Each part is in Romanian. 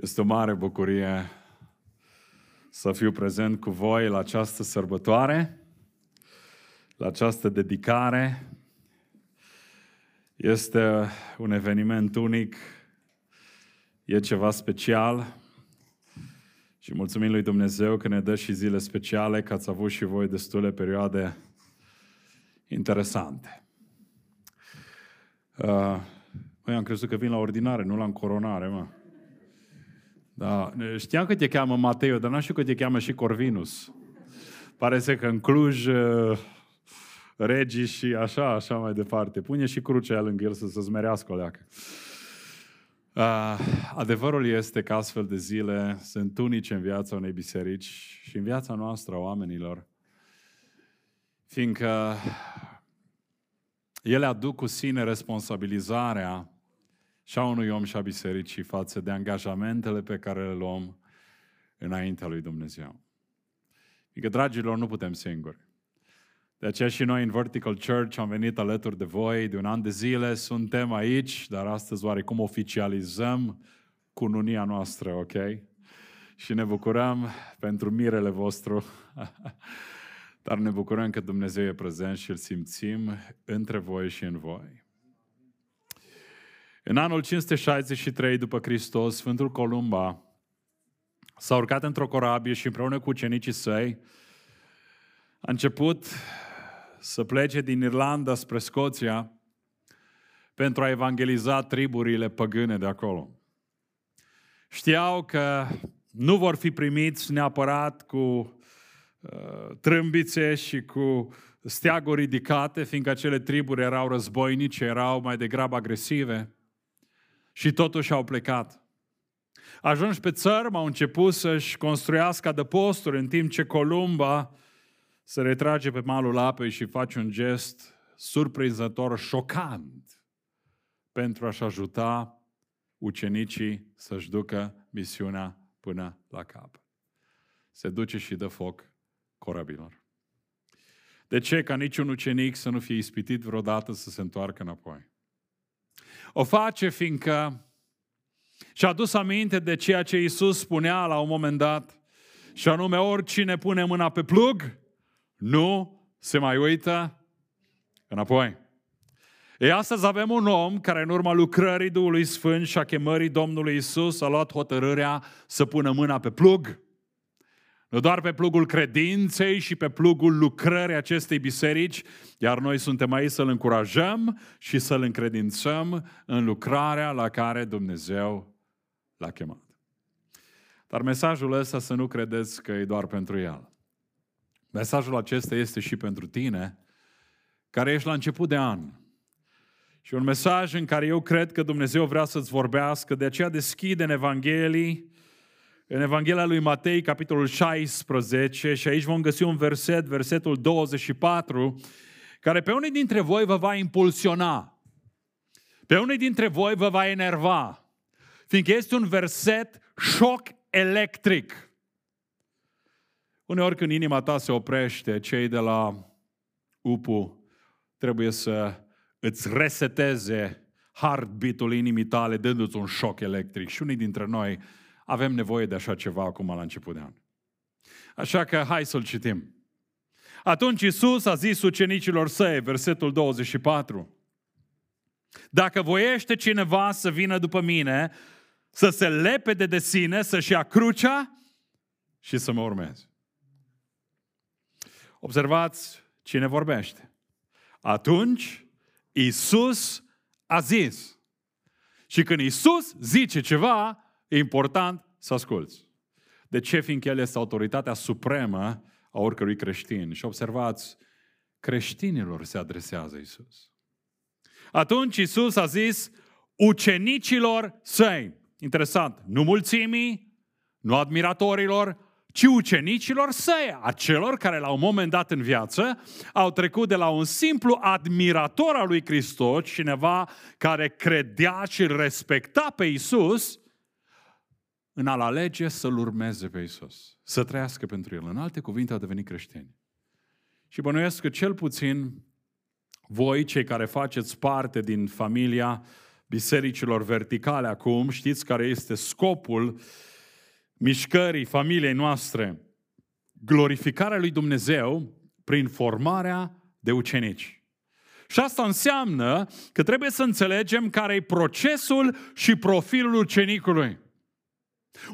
Este o mare bucurie să fiu prezent cu voi la această sărbătoare, la această dedicare. Este un eveniment unic, e ceva special și mulțumim lui Dumnezeu că ne dă și zile speciale, că ați avut și voi destule perioade interesante. Uh, Măi, am crezut că vin la ordinare, nu la încoronare, mă. Da, știam că te cheamă Mateo, dar nu știu că te cheamă și Corvinus. Pare să că în Cluj uh, regii și așa, așa mai departe. Pune și crucea aia lângă el să se zmerească o leacă. Uh, adevărul este că astfel de zile sunt unice în viața unei biserici și în viața noastră a oamenilor, fiindcă ele aduc cu sine responsabilizarea și a unui om și a bisericii față de angajamentele pe care le luăm înaintea lui Dumnezeu. Adică, dragilor, nu putem singuri. De aceea și noi în Vertical Church am venit alături de voi de un an de zile, suntem aici, dar astăzi oarecum oficializăm cununia noastră, ok? Și ne bucurăm pentru mirele vostru, dar ne bucurăm că Dumnezeu e prezent și îl simțim între voi și în voi. În anul 563 după Hristos, Sfântul Columba s-a urcat într-o corabie și împreună cu ucenicii săi a început să plece din Irlanda spre Scoția pentru a evangeliza triburile păgâne de acolo. Știau că nu vor fi primiți neapărat cu uh, trâmbițe și cu steaguri ridicate, fiindcă acele triburi erau războinice, erau mai degrabă agresive. Și totuși au plecat. Ajunși pe țărm, au început să-și construiască adăposturi, în timp ce Columba se retrage pe malul apei și face un gest surprinzător, șocant, pentru a-și ajuta ucenicii să-și ducă misiunea până la cap. Se duce și dă foc corabilor. De ce ca niciun ucenic să nu fie ispitit vreodată să se întoarcă înapoi? O face fiindcă și-a adus aminte de ceea ce Iisus spunea la un moment dat, și anume oricine pune mâna pe plug, nu se mai uită înapoi. E astăzi avem un om care în urma lucrării Duhului Sfânt și a chemării Domnului Isus a luat hotărârea să pună mâna pe plug nu doar pe plugul credinței și pe plugul lucrării acestei biserici, iar noi suntem aici să-L încurajăm și să-L încredințăm în lucrarea la care Dumnezeu l-a chemat. Dar mesajul ăsta să nu credeți că e doar pentru El. Mesajul acesta este și pentru tine, care ești la început de an. Și un mesaj în care eu cred că Dumnezeu vrea să-ți vorbească, de aceea deschide în Evanghelii în Evanghelia lui Matei, capitolul 16, și aici vom găsi un verset, versetul 24, care pe unii dintre voi vă va impulsiona, pe unii dintre voi vă va enerva, fiindcă este un verset șoc electric. Uneori când inima ta se oprește, cei de la UPU trebuie să îți reseteze heartbeat-ul inimii tale, dându-ți un șoc electric. Și unii dintre noi avem nevoie de așa ceva acum la început de an. Așa că hai să-l citim. Atunci Isus a zis ucenicilor săi, versetul 24, Dacă voiește cineva să vină după mine, să se lepede de sine, să-și ia crucea și să mă urmeze. Observați cine vorbește. Atunci Isus a zis. Și când Isus zice ceva, E important să asculți. De ce? Fiindcă El este autoritatea supremă a oricărui creștin. Și observați, creștinilor se adresează Isus. Atunci Isus a zis ucenicilor săi. Interesant, nu mulțimii, nu admiratorilor, ci ucenicilor săi, acelor care la un moment dat în viață au trecut de la un simplu admirator al lui Hristos, cineva care credea și respecta pe Isus, în a-L alege să-L urmeze pe Isus, să trăiască pentru El. În alte cuvinte, a devenit creștini. Și bănuiesc că cel puțin voi, cei care faceți parte din familia bisericilor verticale acum, știți care este scopul mișcării familiei noastre? Glorificarea lui Dumnezeu prin formarea de ucenici. Și asta înseamnă că trebuie să înțelegem care e procesul și profilul ucenicului.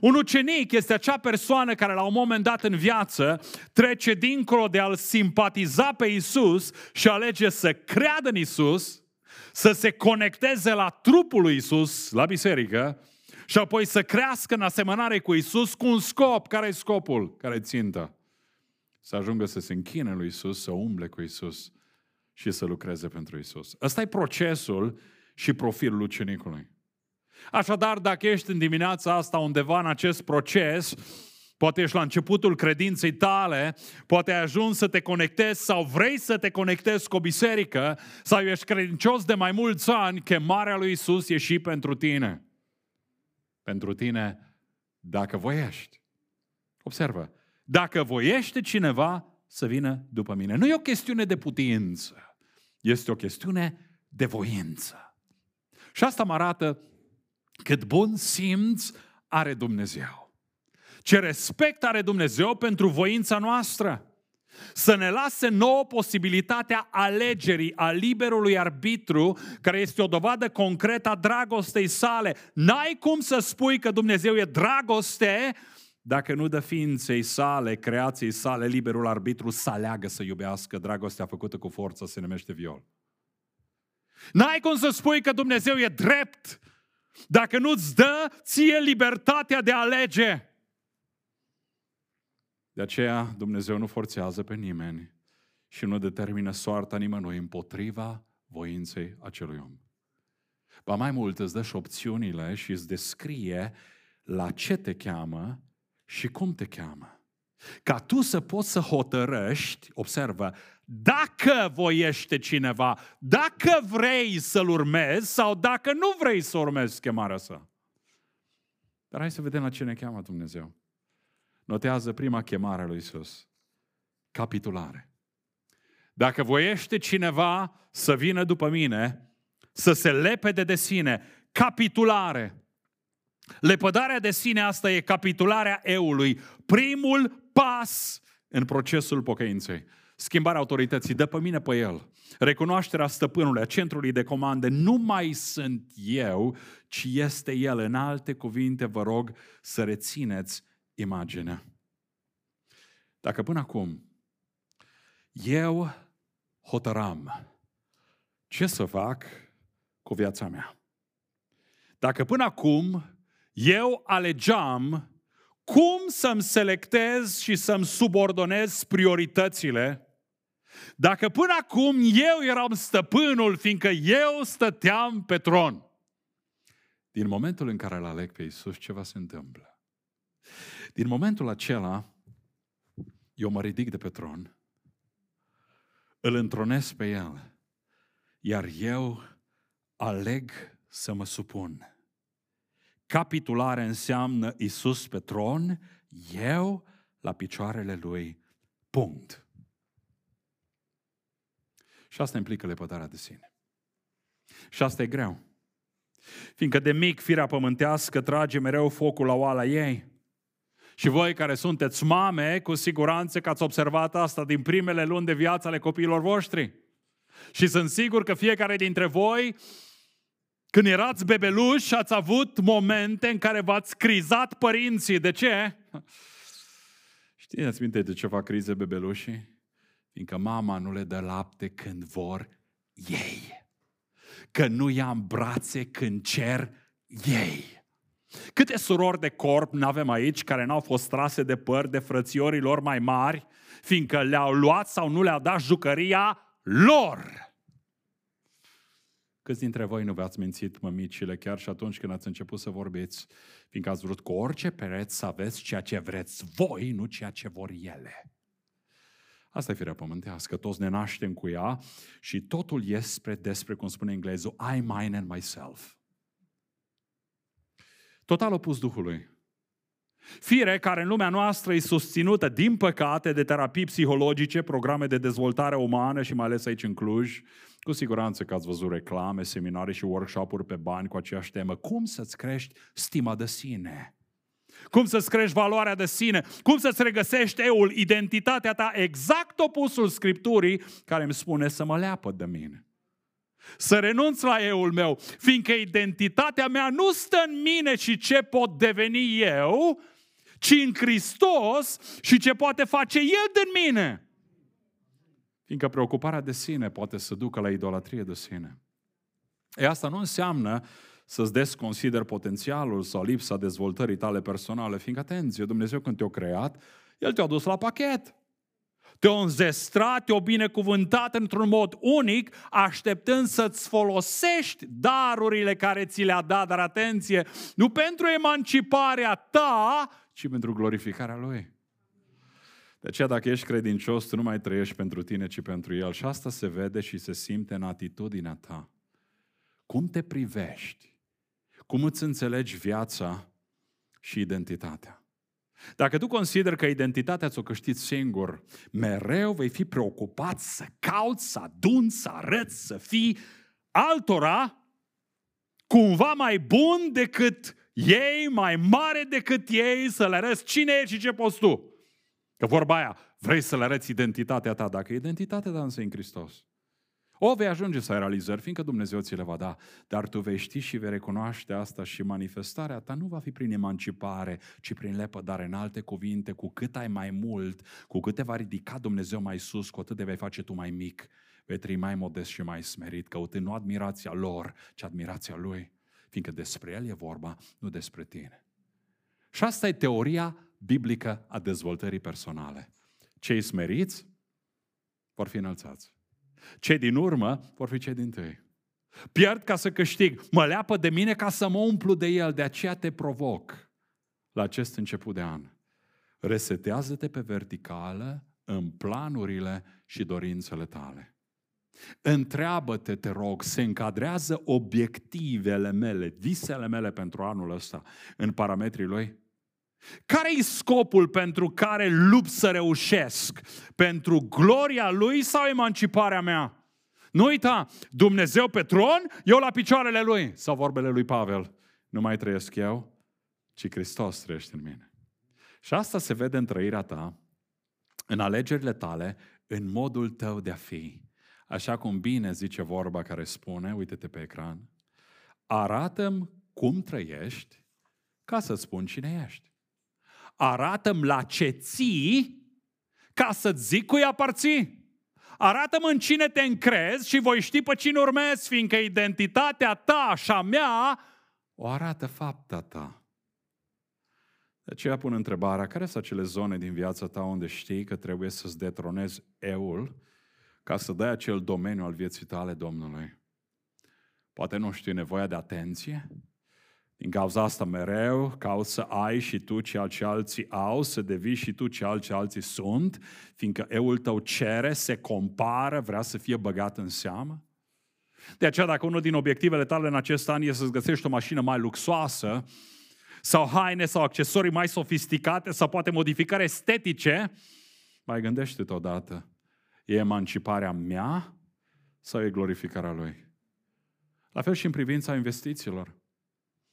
Un ucenic este acea persoană care la un moment dat în viață trece dincolo de a-L simpatiza pe Isus și alege să creadă în Isus, să se conecteze la trupul lui Isus, la biserică, și apoi să crească în asemănare cu Isus cu un scop. Care e scopul? Care e țintă? Să ajungă să se închine lui Isus, să umble cu Isus și să lucreze pentru Isus. Ăsta e procesul și profilul ucenicului. Așadar, dacă ești în dimineața asta undeva în acest proces, poate ești la începutul credinței tale, poate ai ajuns să te conectezi sau vrei să te conectezi cu o biserică, sau ești credincios de mai mulți ani, chemarea lui Isus e și pentru tine. Pentru tine, dacă voiești. Observă, dacă voiește cineva să vină după mine. Nu e o chestiune de putință, este o chestiune de voință. Și asta mă arată cât bun simț are Dumnezeu. Ce respect are Dumnezeu pentru voința noastră. Să ne lase nouă posibilitatea alegerii, a liberului arbitru, care este o dovadă concretă a dragostei sale. N-ai cum să spui că Dumnezeu e dragoste dacă nu dă ființei sale, creației sale, liberul arbitru să aleagă să iubească. Dragostea făcută cu forță se numește viol. N-ai cum să spui că Dumnezeu e drept dacă nu-ți dă ție libertatea de a alege. De aceea Dumnezeu nu forțează pe nimeni și nu determină soarta nimănui împotriva voinței acelui om. Ba mai mult îți dă și opțiunile și îți descrie la ce te cheamă și cum te cheamă. Ca tu să poți să hotărăști, observă, dacă voiește cineva, dacă vrei să-l urmezi sau dacă nu vrei să urmezi chemarea sa. Dar hai să vedem la ce ne cheamă Dumnezeu. Notează prima chemare a lui Isus. Capitulare. Dacă voiește cineva să vină după mine, să se lepede de sine, capitulare. Lepădarea de sine asta e capitularea eului, primul pas în procesul pocăinței. Schimbarea autorității, dă pe mine pe el. Recunoașterea stăpânului, a centrului de comandă, nu mai sunt eu, ci este el. În alte cuvinte, vă rog să rețineți imaginea. Dacă până acum eu hotăram ce să fac cu viața mea. Dacă până acum eu alegeam cum să-mi selectez și să-mi subordonez prioritățile, dacă până acum eu eram stăpânul, fiindcă eu stăteam pe tron, din momentul în care îl aleg pe Isus, ceva se întâmplă. Din momentul acela, eu mă ridic de pe tron, îl întronesc pe El, iar eu aleg să mă supun. Capitulare înseamnă Isus pe tron, eu la picioarele lui. Punct. Și asta implică lepădarea de sine. Și asta e greu. Fiindcă de mic firea pământească trage mereu focul la oala ei. Și voi care sunteți mame, cu siguranță că ați observat asta din primele luni de viață ale copiilor voștri. Și sunt sigur că fiecare dintre voi când erați bebeluși, ați avut momente în care v-ați crizat părinții. De ce? Știți minte de ce fac crize bebelușii? Fiindcă mama nu le dă lapte când vor ei. Că nu ia în brațe când cer ei. Câte surori de corp nu avem aici care n-au fost trase de păr de frățiorii lor mai mari, fiindcă le-au luat sau nu le-au dat jucăria lor. Câți dintre voi nu v-ați mințit mămicile chiar și atunci când ați început să vorbiți, fiindcă ați vrut cu orice pereți să aveți ceea ce vreți voi, nu ceea ce vor ele. Asta e firea pământească, toți ne naștem cu ea și totul este despre, cum spune englezul, I, mine and myself. Total opus Duhului. Fire care în lumea noastră e susținută, din păcate, de terapii psihologice, programe de dezvoltare umană și mai ales aici în Cluj. Cu siguranță că ați văzut reclame, seminarii și workshop-uri pe bani cu aceeași temă. Cum să-ți crești stima de sine? Cum să-ți crești valoarea de sine? Cum să-ți regăsești eul, identitatea ta? Exact opusul Scripturii care îmi spune să mă leapă de mine. Să renunț la eul meu, fiindcă identitatea mea nu stă în mine și ce pot deveni eu, ci în Hristos și ce poate face El din mine. Fiindcă preocuparea de sine poate să ducă la idolatrie de sine. E asta nu înseamnă să-ți desconsider potențialul sau lipsa dezvoltării tale personale, fiindcă, atenție, Dumnezeu când te-a creat, El te-a dus la pachet. Te-a înzestrat, te-a binecuvântat într-un mod unic, așteptând să-ți folosești darurile care ți le-a dat, dar atenție, nu pentru emanciparea ta, ci pentru glorificarea Lui. De aceea, dacă ești credincios, tu nu mai trăiești pentru tine, ci pentru El. Și asta se vede și se simte în atitudinea ta. Cum te privești? Cum îți înțelegi viața și identitatea? Dacă tu consideri că identitatea ți-o câștigi singur, mereu vei fi preocupat să cauți, să aduni, să arăți, să fii altora cumva mai bun decât ei, mai mare decât ei, să le arăți cine ești și ce poți tu. Că vorba aia, vrei să le arăți identitatea ta, dacă identitatea ta însă în Hristos. O vei ajunge să ai realizări, fiindcă Dumnezeu ți le va da, dar tu vei ști și vei recunoaște asta și manifestarea ta nu va fi prin emancipare, ci prin lepădare. În alte cuvinte, cu cât ai mai mult, cu cât te va ridica Dumnezeu mai sus, cu atât te vei face tu mai mic, vei trăi mai modest și mai smerit, căutând nu admirația lor, ci admirația Lui, fiindcă despre El e vorba, nu despre tine. Și asta e teoria biblică a dezvoltării personale. Cei smeriți vor fi înălțați. Cei din urmă vor fi cei din tâi. Pierd ca să câștig. Mă leapă de mine ca să mă umplu de el. De aceea te provoc la acest început de an. Resetează-te pe verticală în planurile și dorințele tale. Întreabă-te, te rog, se încadrează obiectivele mele, visele mele pentru anul ăsta în parametrii lui? Care e scopul pentru care lupt să reușesc? Pentru gloria lui sau emanciparea mea? Nu uita, Dumnezeu pe tron, eu la picioarele lui. Sau vorbele lui Pavel. Nu mai trăiesc eu, ci Hristos trăiește în mine. Și asta se vede în trăirea ta, în alegerile tale, în modul tău de a fi. Așa cum bine zice vorba care spune, uite-te pe ecran, arată-mi cum trăiești ca să spun cine ești arată-mi la ce ții ca să-ți zic cui aparții. Arată-mi în cine te încrezi și voi ști pe cine urmezi, fiindcă identitatea ta și a mea o arată fapta ta. De aceea pun întrebarea, care sunt acele zone din viața ta unde știi că trebuie să-ți detronezi eul ca să dai acel domeniu al vieții tale Domnului? Poate nu știi nevoia de atenție, din cauza asta mereu cauți să ai și tu ceea ce alții au, să devii și tu ceea ce alții sunt, fiindcă eul tău cere, se compară, vrea să fie băgat în seamă. De aceea dacă unul din obiectivele tale în acest an e să-ți găsești o mașină mai luxoasă, sau haine sau accesorii mai sofisticate, sau poate modificări estetice, mai gândește-te odată, e emanciparea mea sau e glorificarea lui? La fel și în privința investițiilor.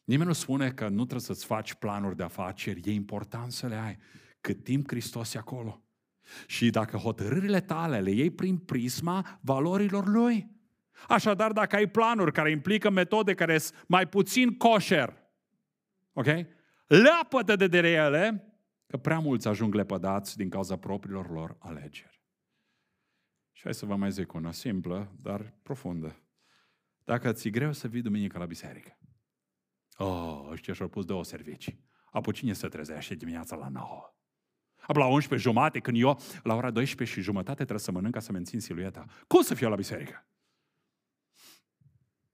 Nimeni nu spune că nu trebuie să-ți faci planuri de afaceri, e important să le ai. Cât timp Hristos e acolo. Și dacă hotărârile tale le iei prin prisma valorilor Lui. Așadar, dacă ai planuri care implică metode care sunt mai puțin kosher, ok? Leapă-te de, de ele, că prea mulți ajung lepădați din cauza propriilor lor alegeri. Și hai să vă mai zic una simplă, dar profundă. Dacă ți-e greu să vii duminică la biserică, Oh, ăștia și-au pus două servicii. Apoi cine se trezește dimineața la 9? Apoi la 11 jumate, când eu la ora 12 și jumătate trebuie să mănânc ca să mențin silueta. Cum să fiu la biserică?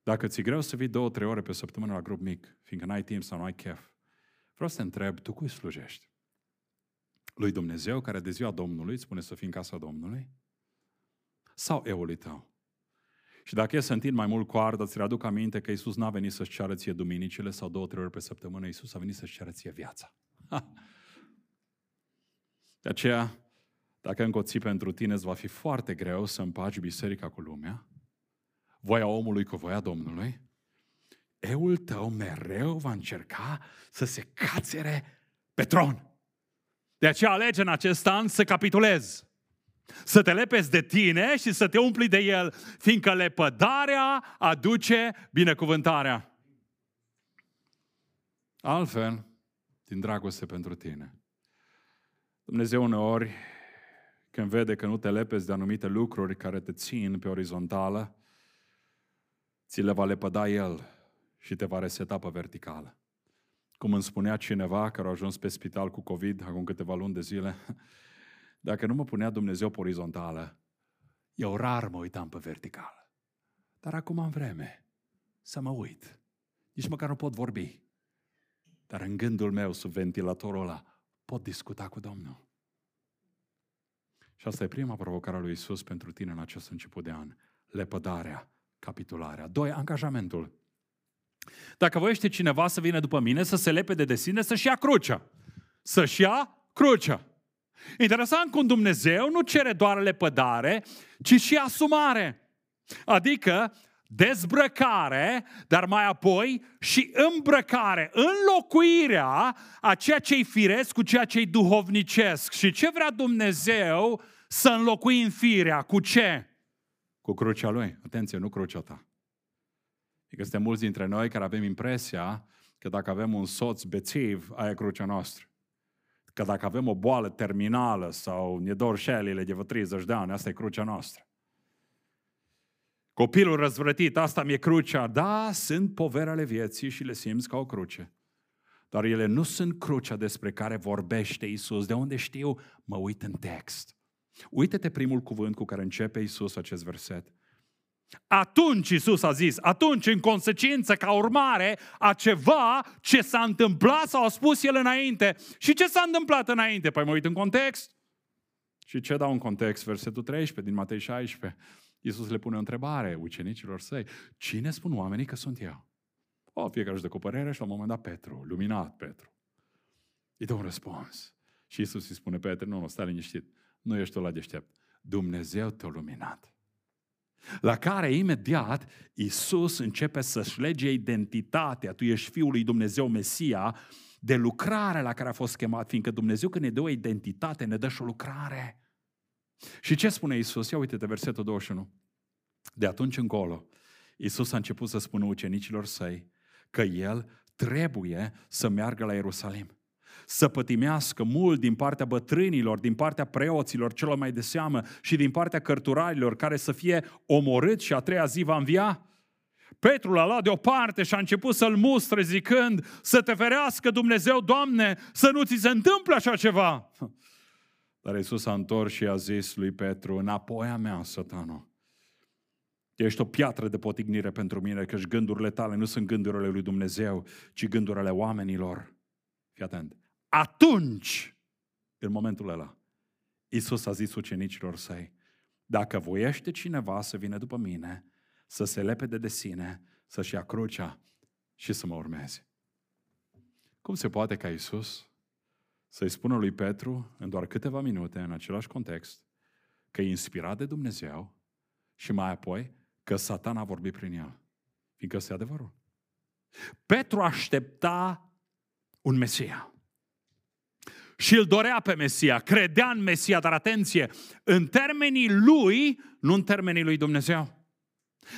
Dacă ți-e greu să vii două, trei ore pe săptămână la grup mic, fiindcă n-ai timp sau n-ai chef, vreau să te întreb, tu cui slujești? Lui Dumnezeu, care de ziua Domnului îți spune să fii în casa Domnului? Sau eului tău? Și dacă e să întind mai mult coarda, îți readuc aminte că Isus n-a venit să-și ceară ție duminicile sau două, trei ori pe săptămână, Isus a venit să-și ceară ție viața. De aceea, dacă încoți pentru tine, îți va fi foarte greu să împaci biserica cu lumea, voia omului cu voia Domnului, eul tău mereu va încerca să se cațere pe tron. De aceea alege în acest an să capitulezi. Să te lepezi de tine și să te umpli de el, fiindcă lepădarea aduce binecuvântarea. Altfel, din dragoste pentru tine. Dumnezeu uneori, când vede că nu te lepezi de anumite lucruri care te țin pe orizontală, ți le va lepăda El și te va reseta pe verticală. Cum îmi spunea cineva care a ajuns pe spital cu COVID acum câteva luni de zile, dacă nu mă punea Dumnezeu pe orizontală, eu rar mă uitam pe verticală. Dar acum am vreme să mă uit. Nici măcar nu pot vorbi. Dar în gândul meu, sub ventilatorul ăla, pot discuta cu Domnul. Și asta e prima provocare a lui Isus pentru tine în acest început de an. Lepădarea, capitularea. Doi, angajamentul. Dacă voiește cineva să vină după mine, să se lepede de sine, să-și ia crucea. Să-și ia crucea. Interesant cum Dumnezeu nu cere doar lepădare, ci și asumare. Adică dezbrăcare, dar mai apoi și îmbrăcare, înlocuirea a ceea ce-i firesc cu ceea ce-i duhovnicesc. Și ce vrea Dumnezeu să înlocuim firea? Cu ce? Cu crucea Lui. Atenție, nu crucea ta. Adică suntem mulți dintre noi care avem impresia că dacă avem un soț bețiv, aia e crucea noastră. Că dacă avem o boală terminală sau ne dor șelile de 30 de ani, asta e crucea noastră. Copilul răzvrătit, asta mi-e crucea. Da, sunt poveri ale vieții și le simți ca o cruce. Dar ele nu sunt crucea despre care vorbește Isus. De unde știu? Mă uit în text. Uită-te primul cuvânt cu care începe Isus acest verset. Atunci Isus a zis, atunci în consecință, ca urmare a ceva ce s-a întâmplat sau a spus El înainte. Și ce s-a întâmplat înainte? Păi mă uit în context. Și ce dau în context? Versetul 13 din Matei 16. Iisus le pune o întrebare ucenicilor săi. Cine spun oamenii că sunt eu? O, fiecare își dă cu părere și la un moment dat Petru, luminat Petru. Îi dă un răspuns. Și Iisus îi spune Petru, nu, nu, stai liniștit, nu ești tu la deștept. Dumnezeu te-a luminat. La care imediat Iisus începe să-și lege identitatea, tu ești Fiul lui Dumnezeu Mesia, de lucrare la care a fost chemat, fiindcă Dumnezeu când ne dă o identitate, ne dă și o lucrare. Și ce spune Isus? Ia uite-te versetul 21. De atunci încolo, Isus a început să spună ucenicilor săi că El trebuie să meargă la Ierusalim să pătimească mult din partea bătrânilor, din partea preoților celor mai de seamă și din partea cărturarilor care să fie omorât și a treia zi va învia? Petru l-a luat deoparte și a început să-l mustre zicând să te ferească Dumnezeu, Doamne, să nu ți se întâmple așa ceva. Dar Iisus a întors și a zis lui Petru, înapoi a mea, satanul. Ești o piatră de potignire pentru mine, că gândurile tale nu sunt gândurile lui Dumnezeu, ci gândurile oamenilor. Fii atent. Atunci, în momentul ăla, Iisus a zis ucenicilor săi, dacă voiește cineva să vină după mine, să se lepede de sine, să-și ia crucea și să mă urmeze. Cum se poate ca Iisus să-i spună lui Petru, în doar câteva minute, în același context, că e inspirat de Dumnezeu și mai apoi că Satan a vorbit prin el. Fiindcă ăsta e adevărul. Petru aștepta un Mesia. Și îl dorea pe Mesia, credea în Mesia, dar atenție, în termenii lui, nu în termenii lui Dumnezeu.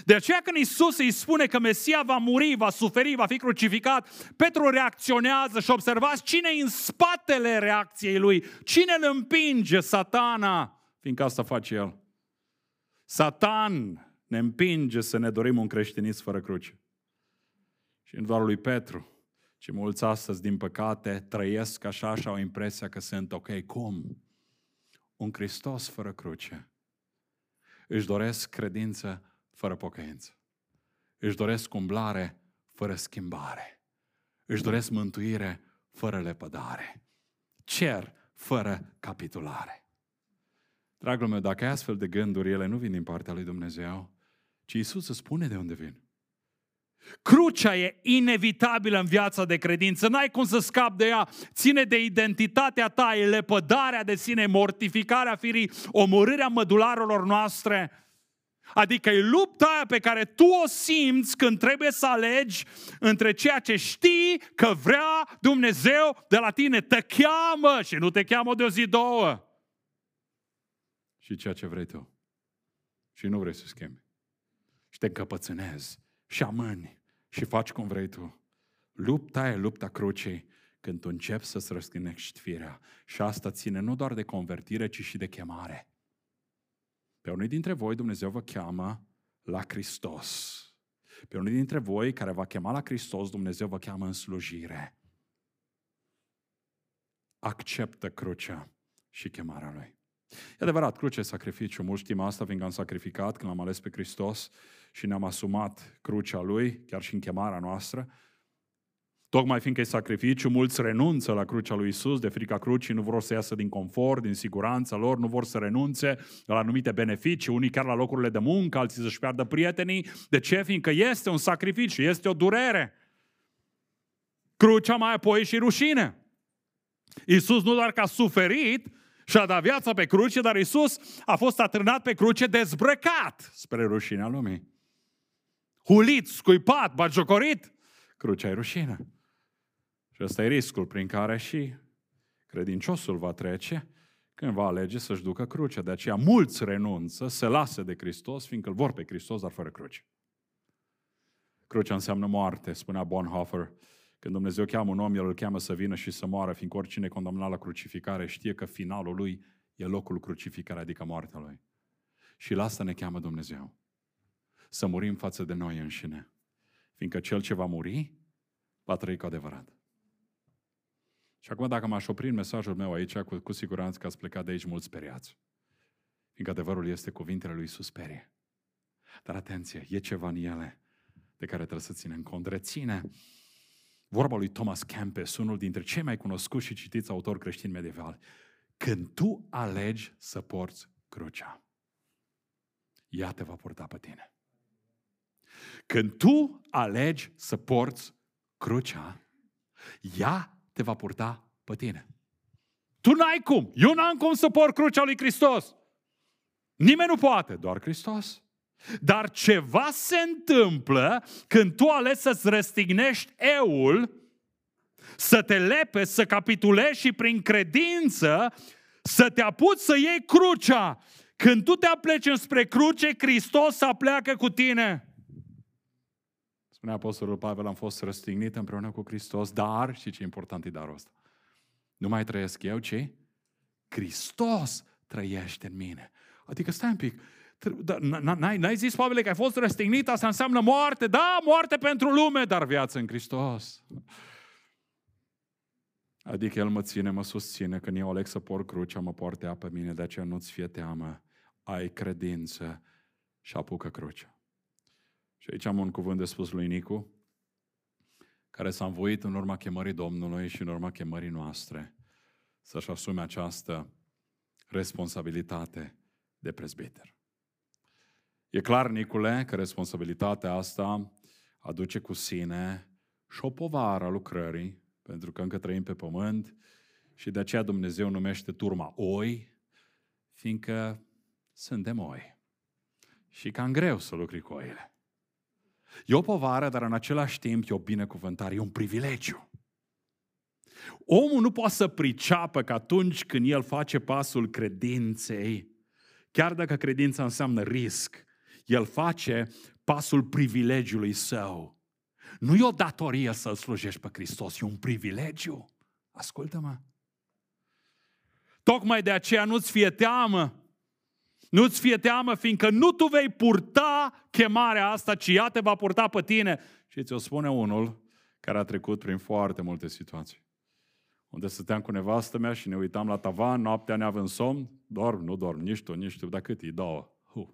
De aceea când Isus îi spune că Mesia va muri, va suferi, va fi crucificat, Petru reacționează și observați cine e în spatele reacției lui, cine îl împinge, satana, fiindcă asta face el. Satan ne împinge să ne dorim un creștinism fără cruce. Și în doar lui Petru, ci mulți astăzi, din păcate, trăiesc așa și au impresia că sunt ok. Cum? Un Hristos fără cruce. Își doresc credință fără pocăință. Își doresc umblare fără schimbare. Își doresc mântuire fără lepădare. Cer fără capitulare. Dragul meu, dacă ai astfel de gânduri, ele nu vin din partea lui Dumnezeu, ci Isus îți spune de unde vin. Crucea e inevitabilă în viața de credință, n-ai cum să scapi de ea, ține de identitatea ta, e lepădarea de sine, mortificarea firii, omorârea mădularelor noastre. Adică e lupta aia pe care tu o simți când trebuie să alegi între ceea ce știi că vrea Dumnezeu de la tine, te cheamă și nu te cheamă de o zi, două. Și ceea ce vrei tu. Și nu vrei să schimbi. Și te încăpățânezi și amâni și faci cum vrei tu. Lupta e lupta crucii când tu începi să-ți răstignești firea. Și asta ține nu doar de convertire, ci și de chemare. Pe unii dintre voi Dumnezeu vă cheamă la Hristos. Pe unii dintre voi care va chema la Hristos, Dumnezeu vă cheamă în slujire. Acceptă crucea și chemarea Lui. E adevărat, cruce e sacrificiu. Mulți știm asta, fiindcă am sacrificat când l-am ales pe Hristos și ne-am asumat crucea Lui, chiar și în chemarea noastră. Tocmai fiindcă e sacrificiu, mulți renunță la crucea lui Isus de frica crucii, nu vor să iasă din confort, din siguranța lor, nu vor să renunțe la anumite beneficii, unii chiar la locurile de muncă, alții să-și piardă prietenii. De ce? Fiindcă este un sacrificiu, este o durere. Crucea mai apoi și rușine. Isus nu doar că a suferit și a dat viața pe cruce, dar Isus a fost atârnat pe cruce dezbrăcat spre rușinea lumii. Hulit, scuipat, bagiocorit, crucea e rușine. Și ăsta e riscul prin care și credinciosul va trece când va alege să-și ducă crucea. De aceea mulți renunță, se lasă de Hristos, fiindcă îl vor pe Hristos, dar fără cruce. Crucea înseamnă moarte, spunea Bonhoeffer. Când Dumnezeu cheamă un om, El îl cheamă să vină și să moară, fiindcă oricine condamnat la crucificare știe că finalul lui e locul crucificării, adică moartea lui. Și la asta ne cheamă Dumnezeu. Să murim față de noi înșine. Fiindcă cel ce va muri, va trăi cu adevărat. Și acum, dacă m-aș opri în mesajul meu aici, cu, cu siguranță că ați plecat de aici mulți speriați. Fiindcă adevărul este cuvintele lui Iisus sperie. Dar atenție, e ceva în ele de care trebuie să ținem cont. Reține vorba lui Thomas Kempis, unul dintre cei mai cunoscuți și citiți autori creștini medievali. Când tu alegi să porți crucea, ea te va purta pe tine. Când tu alegi să porți crucea, ea te va purta pe tine. Tu n-ai cum. Eu n-am cum să port crucea lui Hristos. Nimeni nu poate, doar Hristos. Dar ceva se întâmplă când tu alegi să-ți răstignești eul, să te lepe, să capitulezi și prin credință să te apuci să iei crucea. Când tu te apleci înspre cruce, Hristos apleacă cu tine. Spunea Apostolul Pavel, am fost răstignit împreună cu Hristos, dar, și ce important e darul ăsta? Nu mai trăiesc eu, ci Hristos trăiește în mine. Adică stai un pic, da, n-ai, n-ai zis, Pavel, că ai fost răstignit, asta înseamnă moarte. Da, moarte pentru lume, dar viață în Hristos. Adică El mă ține, mă susține, când eu aleg să por crucea, mă poartă pe mine, de aceea nu-ți fie teamă, ai credință și apucă crucea. Și aici am un cuvânt de spus lui Nicu, care s-a învoit în urma chemării Domnului și în urma chemării noastre să-și asume această responsabilitate de prezbiter. E clar, Nicule, că responsabilitatea asta aduce cu sine și o povară a lucrării, pentru că încă trăim pe pământ și de aceea Dumnezeu numește turma oi, fiindcă suntem oi. Și cam greu să lucri cu oile. E o povară, dar în același timp e o binecuvântare, e un privilegiu. Omul nu poate să priceapă că atunci când el face pasul credinței, chiar dacă credința înseamnă risc, el face pasul privilegiului său. Nu e o datorie să-L slujești pe Hristos, e un privilegiu. Ascultă-mă. Tocmai de aceea nu-ți fie teamă nu-ți fie teamă, fiindcă nu tu vei purta chemarea asta, ci ea te va purta pe tine. Și ți-o spune unul care a trecut prin foarte multe situații. Unde stăteam cu nevastă mea și ne uitam la tavan, noaptea ne avem somn, dorm, nu dorm, nici tu, nici tu, dar cât e? Două. Huh.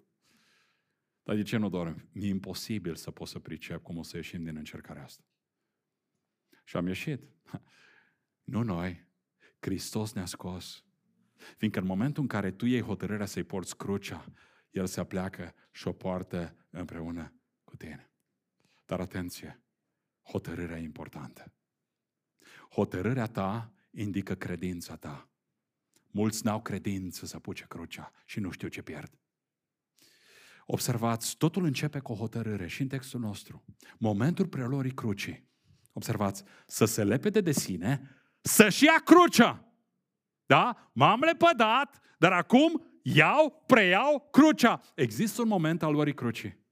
Dar de ce nu dorm? Mi-e imposibil să pot să pricep cum o să ieșim din încercarea asta. Și am ieșit. Nu noi. Hristos ne-a scos. Fiindcă în momentul în care tu iei hotărârea să-i porți crucea, El se apleacă și o poartă împreună cu tine. Dar atenție, hotărârea e importantă. Hotărârea ta indică credința ta. Mulți n-au credință să apuce crucea și nu știu ce pierd. Observați, totul începe cu o hotărâre și în textul nostru. Momentul prelorii crucii. Observați, să se lepede de sine, să-și ia crucea. Da? M-am lepădat, dar acum iau, preiau crucea. Există un moment al luării crucii.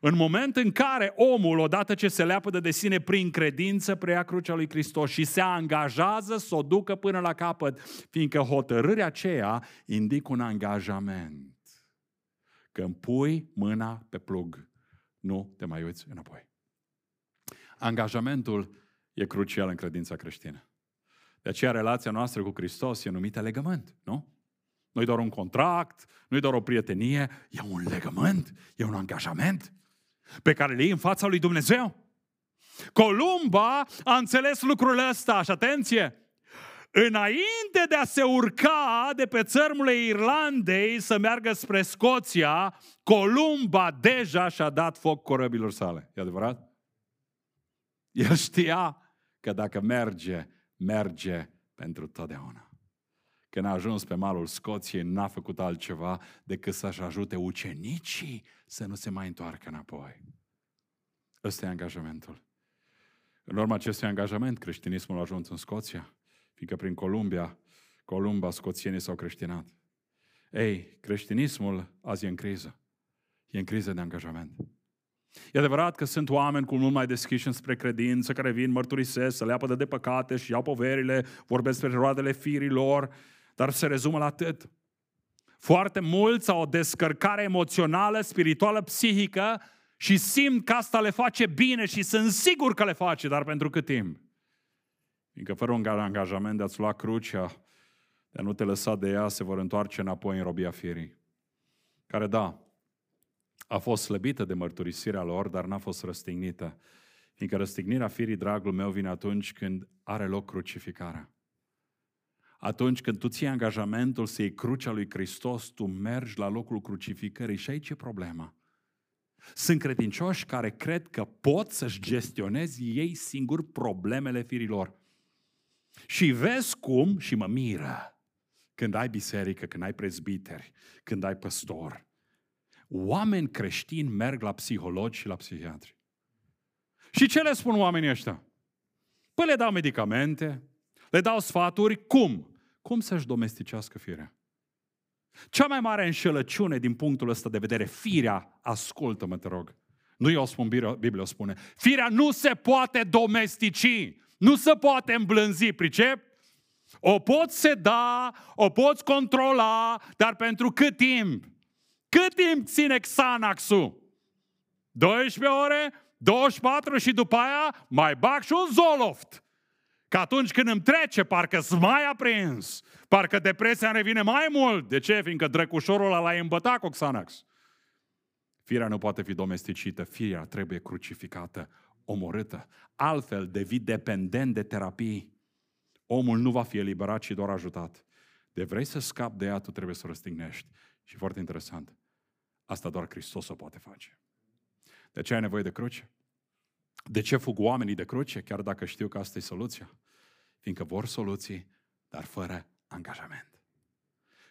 În moment în care omul, odată ce se leapă de sine prin credință, preia crucea lui Hristos și se angajează să o ducă până la capăt, fiindcă hotărârea aceea indică un angajament. Când pui mâna pe plug, nu te mai uiți înapoi. Angajamentul e crucial în credința creștină. De aceea relația noastră cu Hristos e numită legământ, nu? Nu e doar un contract, nu e doar o prietenie, e un legământ, e un angajament pe care le iei în fața lui Dumnezeu. Columba a înțeles lucrul ăsta și atenție, înainte de a se urca de pe țărmurile Irlandei să meargă spre Scoția, Columba deja și-a dat foc corăbilor sale. E adevărat? El știa că dacă merge, merge pentru totdeauna. Când a ajuns pe malul Scoției, n-a făcut altceva decât să-și ajute ucenicii să nu se mai întoarcă înapoi. Ăsta e angajamentul. În urma acestui angajament, creștinismul a ajuns în Scoția, fiindcă prin Columbia, Columba, scoțienii s-au creștinat. Ei, creștinismul azi e în criză. E în criză de angajament. E adevărat că sunt oameni cu mult mai deschiși spre credință, care vin, mărturisesc, să le apă de păcate și iau poverile, vorbesc despre roadele firilor, dar se rezumă la atât. Foarte mulți au o descărcare emoțională, spirituală, psihică și simt că asta le face bine și sunt sigur că le face, dar pentru cât timp? Fiindcă fără un angajament de a-ți lua crucea, de a nu te lăsa de ea, se vor întoarce înapoi în robia firii. Care, da, a fost slăbită de mărturisirea lor, dar n-a fost răstignită. Fiindcă răstignirea firii, dragul meu, vine atunci când are loc crucificarea. Atunci când tu ții angajamentul să iei crucea lui Hristos, tu mergi la locul crucificării. Și aici e problema. Sunt credincioși care cred că pot să-și gestionezi ei singuri problemele firilor. Și vezi cum, și mă miră, când ai biserică, când ai prezbiteri, când ai păstor, oameni creștini merg la psihologi și la psihiatri. Și ce le spun oamenii ăștia? Păi le dau medicamente, le dau sfaturi, cum? Cum să-și domesticească firea? Cea mai mare înșelăciune din punctul ăsta de vedere, firea, ascultă-mă, te rog, nu eu o spun, Biblia o spune, firea nu se poate domestici, nu se poate îmblânzi, pricep? O poți seda, o poți controla, dar pentru cât timp? Cât timp ține Xanax-ul? 12 ore? 24 și după aia mai bag și un Zoloft. Că atunci când îmi trece, parcă sunt mai aprins. Parcă depresia îmi revine mai mult. De ce? Fiindcă drăcușorul ăla l-a îmbătat cu Xanax. Firea nu poate fi domesticită, firea trebuie crucificată, omorâtă. Altfel devii dependent de terapii. Omul nu va fi eliberat, ci doar ajutat. De vrei să scapi de ea, tu trebuie să o răstignești. Și foarte interesant, Asta doar Hristos o poate face. De ce ai nevoie de cruce? De ce fug oamenii de cruce, chiar dacă știu că asta e soluția? Fiindcă vor soluții, dar fără angajament.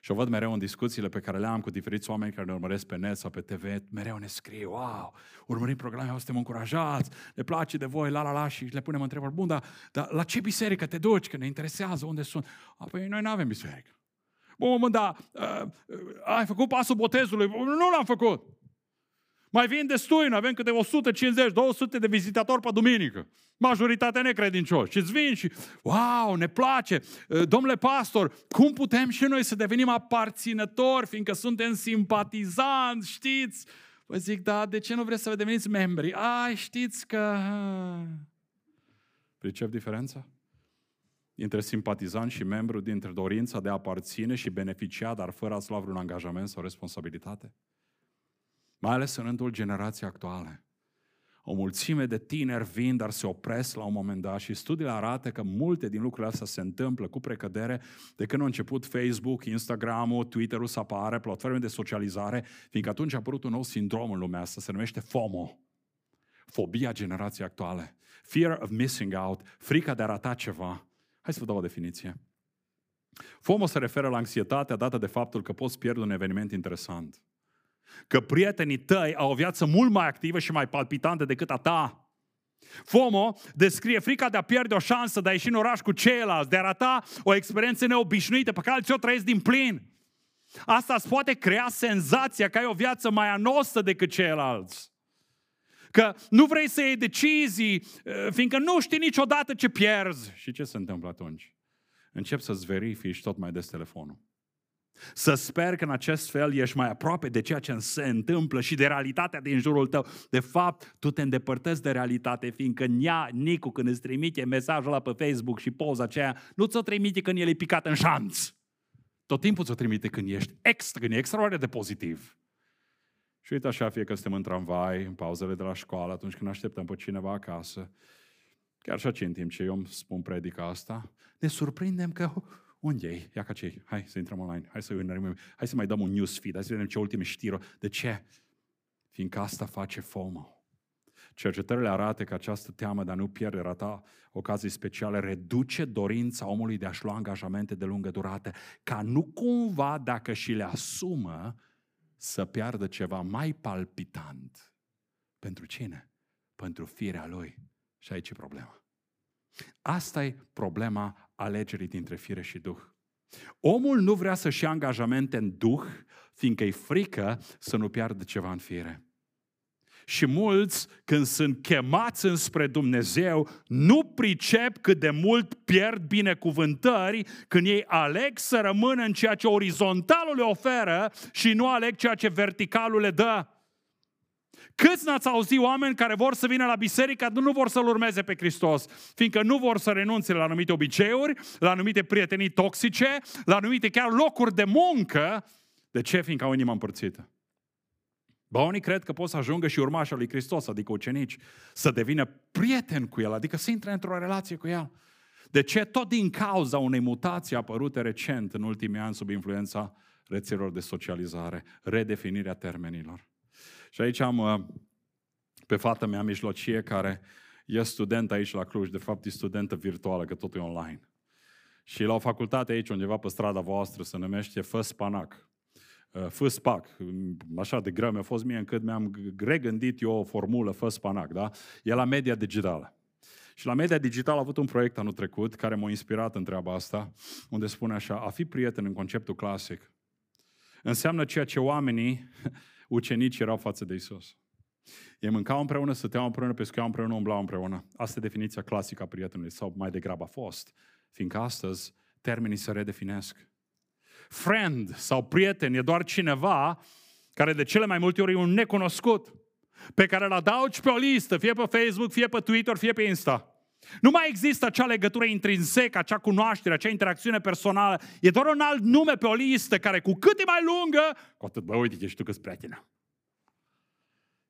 Și o văd mereu în discuțiile pe care le am cu diferiți oameni care ne urmăresc pe net sau pe TV, mereu ne scrie, wow, urmărim programele, suntem încurajați, ne place de voi, la la la, și le punem întrebări, bun, dar, dar la ce biserică te duci, că ne interesează, unde sunt? Apoi noi nu avem biserică. Bun, mă, da, uh, ai făcut pasul botezului? Nu l-am făcut. Mai vin destui, noi avem câte 150-200 de vizitatori pe duminică. Majoritatea necredincioși. Și îți vin și, wow, ne place. Domnule pastor, cum putem și noi să devenim aparținători, fiindcă suntem simpatizanți, știți? Vă zic, da, de ce nu vreți să deveniți membri? Ai, știți că... Pricep diferența? dintre simpatizant și membru, dintre dorința de a aparține și beneficia, dar fără a-ți lua vreun angajament sau responsabilitate? Mai ales în rândul generației actuale. O mulțime de tineri vin, dar se opresc la un moment dat și studiile arată că multe din lucrurile astea se întâmplă cu precădere de când a început Facebook, Instagram-ul, Twitter-ul să apară, platforme de socializare, fiindcă atunci a apărut un nou sindrom în lumea asta, se numește FOMO. fobia generației actuale. Fear of missing out, frica de a rata ceva. Hai să vă dau o definiție. FOMO se referă la anxietatea dată de faptul că poți pierde un eveniment interesant. Că prietenii tăi au o viață mult mai activă și mai palpitantă decât a ta. FOMO descrie frica de a pierde o șansă de a ieși în oraș cu ceilalți, de a rata o experiență neobișnuită pe care alții o trăiesc din plin. Asta îți poate crea senzația că ai o viață mai anostă decât ceilalți. Că nu vrei să iei decizii, eh, fiindcă nu știi niciodată ce pierzi. Și ce se întâmplă atunci? Încep să-ți verifici tot mai des telefonul. Să sper că în acest fel ești mai aproape de ceea ce se întâmplă și de realitatea din jurul tău. De fapt, tu te îndepărtezi de realitate, fiindcă ea, Nicu, când îți trimite mesajul ăla pe Facebook și poza aceea, nu ți-o trimite când el e picat în șanț. Tot timpul ți-o trimite când ești extra, când e extraordinar de pozitiv. Și uite așa, fie că suntem în tramvai, în pauzele de la școală, atunci când așteptăm pe cineva acasă, chiar și în timp ce eu îmi spun predica asta, ne surprindem că unde e? Ia ca ce Hai să intrăm online. Hai să urmărim. Hai să mai dăm un newsfeed. Hai să vedem ce ultime știri. De ce? Fiindcă asta face FOMO. Cercetările arată că această teamă de a nu pierde rata ocazii speciale reduce dorința omului de a-și lua angajamente de lungă durată, ca nu cumva, dacă și le asumă, să piardă ceva mai palpitant. Pentru cine? Pentru firea lui. Și aici e problema. Asta e problema alegerii dintre fire și duh. Omul nu vrea să-și ia angajamente în duh, fiindcă e frică să nu piardă ceva în fire. Și mulți, când sunt chemați înspre Dumnezeu, nu pricep cât de mult pierd binecuvântări când ei aleg să rămână în ceea ce orizontalul le oferă și nu aleg ceea ce verticalul le dă. Câți n-ați auzit oameni care vor să vină la biserică, nu vor să-L urmeze pe Hristos, fiindcă nu vor să renunțe la anumite obiceiuri, la anumite prietenii toxice, la anumite chiar locuri de muncă. De ce? Fiindcă au inima împărțită. Ba, unii cred că pot să ajungă și urmașa lui Hristos, adică ucenici, să devină prieten cu el, adică să intre într-o relație cu el. De ce? Tot din cauza unei mutații apărute recent în ultimii ani sub influența rețelor de socializare, redefinirea termenilor. Și aici am uh, pe fata mea mijlocie care e student aici la Cluj, de fapt e studentă virtuală, că totul e online. Și la o facultate aici, undeva pe strada voastră, se numește FSPANAC. Uh, FSPAC, așa de greu mi-a fost mie încât mi-am regândit eu o formulă FSPANAC, da? E la media digitală. Și la media digitală a avut un proiect anul trecut care m-a inspirat în treaba asta, unde spune așa, a fi prieten în conceptul clasic înseamnă ceea ce oamenii ucenici erau față de Isus. Ei mâncau împreună, stăteau împreună, pescuiau împreună, umblau împreună. Asta e definiția clasică a prietenului, sau mai degrabă a fost. Fiindcă astăzi termenii se redefinesc. Friend sau prieten e doar cineva care de cele mai multe ori e un necunoscut, pe care îl adaugi pe o listă, fie pe Facebook, fie pe Twitter, fie pe Insta. Nu mai există acea legătură intrinsecă, acea cunoaștere, acea interacțiune personală. E doar un alt nume pe o listă care cu cât e mai lungă, cu atât, bă, uite, ești tu că prietenă.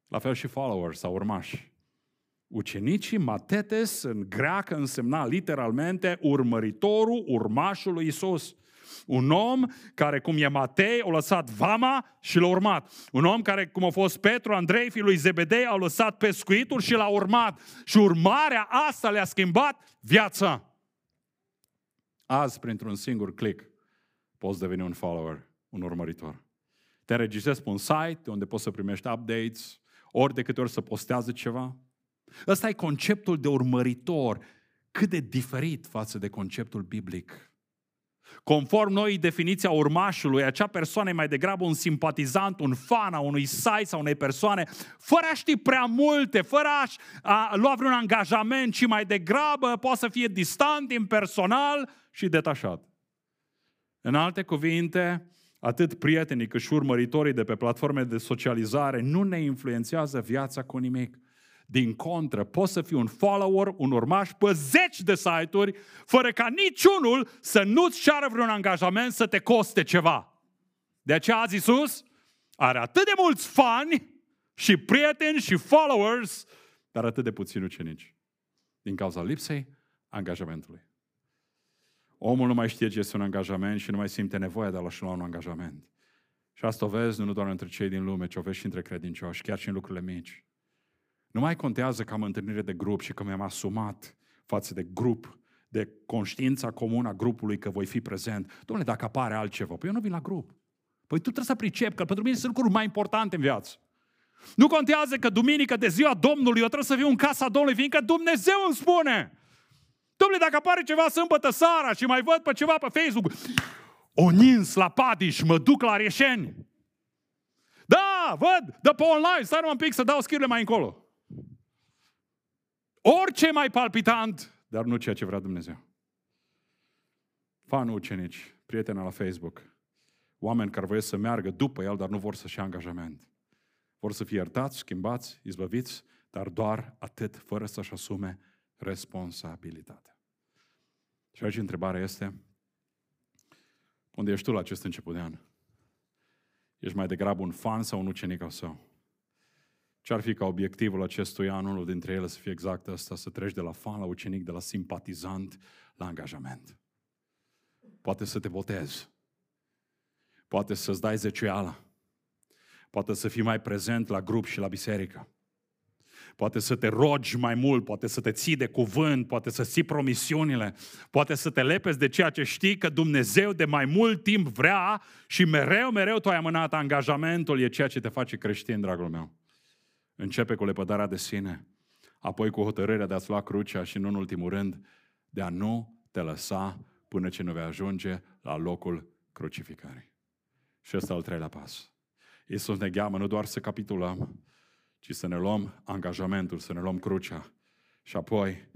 La fel și followers sau urmași. Ucenicii matetes în greacă însemna literalmente urmăritorul urmașului Isus. Un om care, cum e Matei, a lăsat vama și l-a urmat. Un om care, cum a fost Petru, Andrei, fiul lui Zebedei, au lăsat pescuitul și l-a urmat. Și urmarea asta le-a schimbat viața. Azi, printr-un singur click, poți deveni un follower, un urmăritor. Te înregistrezi pe un site unde poți să primești updates, ori de câte ori să postează ceva. Ăsta e conceptul de urmăritor, cât de diferit față de conceptul biblic. Conform noi definiția urmașului, acea persoană e mai degrabă un simpatizant, un fan a unui site sau unei persoane, fără a ști prea multe, fără a, a lua vreun angajament, ci mai degrabă poate să fie distant, impersonal și detașat. În alte cuvinte, atât prietenii cât și urmăritorii de pe platforme de socializare nu ne influențează viața cu nimic. Din contră, poți să fii un follower, un urmaș pe zeci de site-uri, fără ca niciunul să nu-ți ceară vreun angajament să te coste ceva. De aceea azi Iisus are atât de mulți fani și prieteni și followers, dar atât de puțini ucenici. Din cauza lipsei angajamentului. Omul nu mai știe ce este un angajament și nu mai simte nevoia de a-și lua un angajament. Și asta o vezi nu doar între cei din lume, ci o vezi și între credincioși, chiar și în lucrurile mici. Nu mai contează că am întâlnire de grup și că mi-am asumat față de grup, de conștiința comună a grupului că voi fi prezent. Domnule, dacă apare altceva, păi eu nu vin la grup. Păi tu trebuie să pricep că pentru mine sunt lucruri mai importante în viață. Nu contează că duminică de ziua Domnului eu trebuie să fiu în casa Domnului, fiindcă Dumnezeu îmi spune. Domnule, dacă apare ceva sâmbătă seara și mai văd pe ceva pe Facebook, o nins la Padiș, mă duc la Rieșeni. Da, văd, de pe online, stai un pic să dau schirile mai încolo. Orice mai palpitant, dar nu ceea ce vrea Dumnezeu. Fanul ucenici, prietena la Facebook, oameni care voiesc să meargă după el, dar nu vor să-și angajament. Vor să fie iertați, schimbați, izbăviți, dar doar atât, fără să-și asume responsabilitatea. Și aici întrebarea este, unde ești tu la acest început de an? Ești mai degrabă un fan sau un ucenic al său? Ce ar fi ca obiectivul acestui an, unul dintre ele să fie exact ăsta, să treci de la fan la ucenic, de la simpatizant la angajament. Poate să te botezi. Poate să-ți dai zeciuiala. Poate să fii mai prezent la grup și la biserică. Poate să te rogi mai mult, poate să te ții de cuvânt, poate să ții promisiunile, poate să te lepezi de ceea ce știi că Dumnezeu de mai mult timp vrea și mereu, mereu tu ai amânat angajamentul, e ceea ce te face creștin, dragul meu. Începe cu lepădarea de sine, apoi cu hotărârea de a-ți lua crucea și, nu în ultimul rând, de a nu te lăsa până ce nu vei ajunge la locul crucificării. Și ăsta al treilea pas. Iisus ne cheamă nu doar să capitulăm, ci să ne luăm angajamentul, să ne luăm crucea și apoi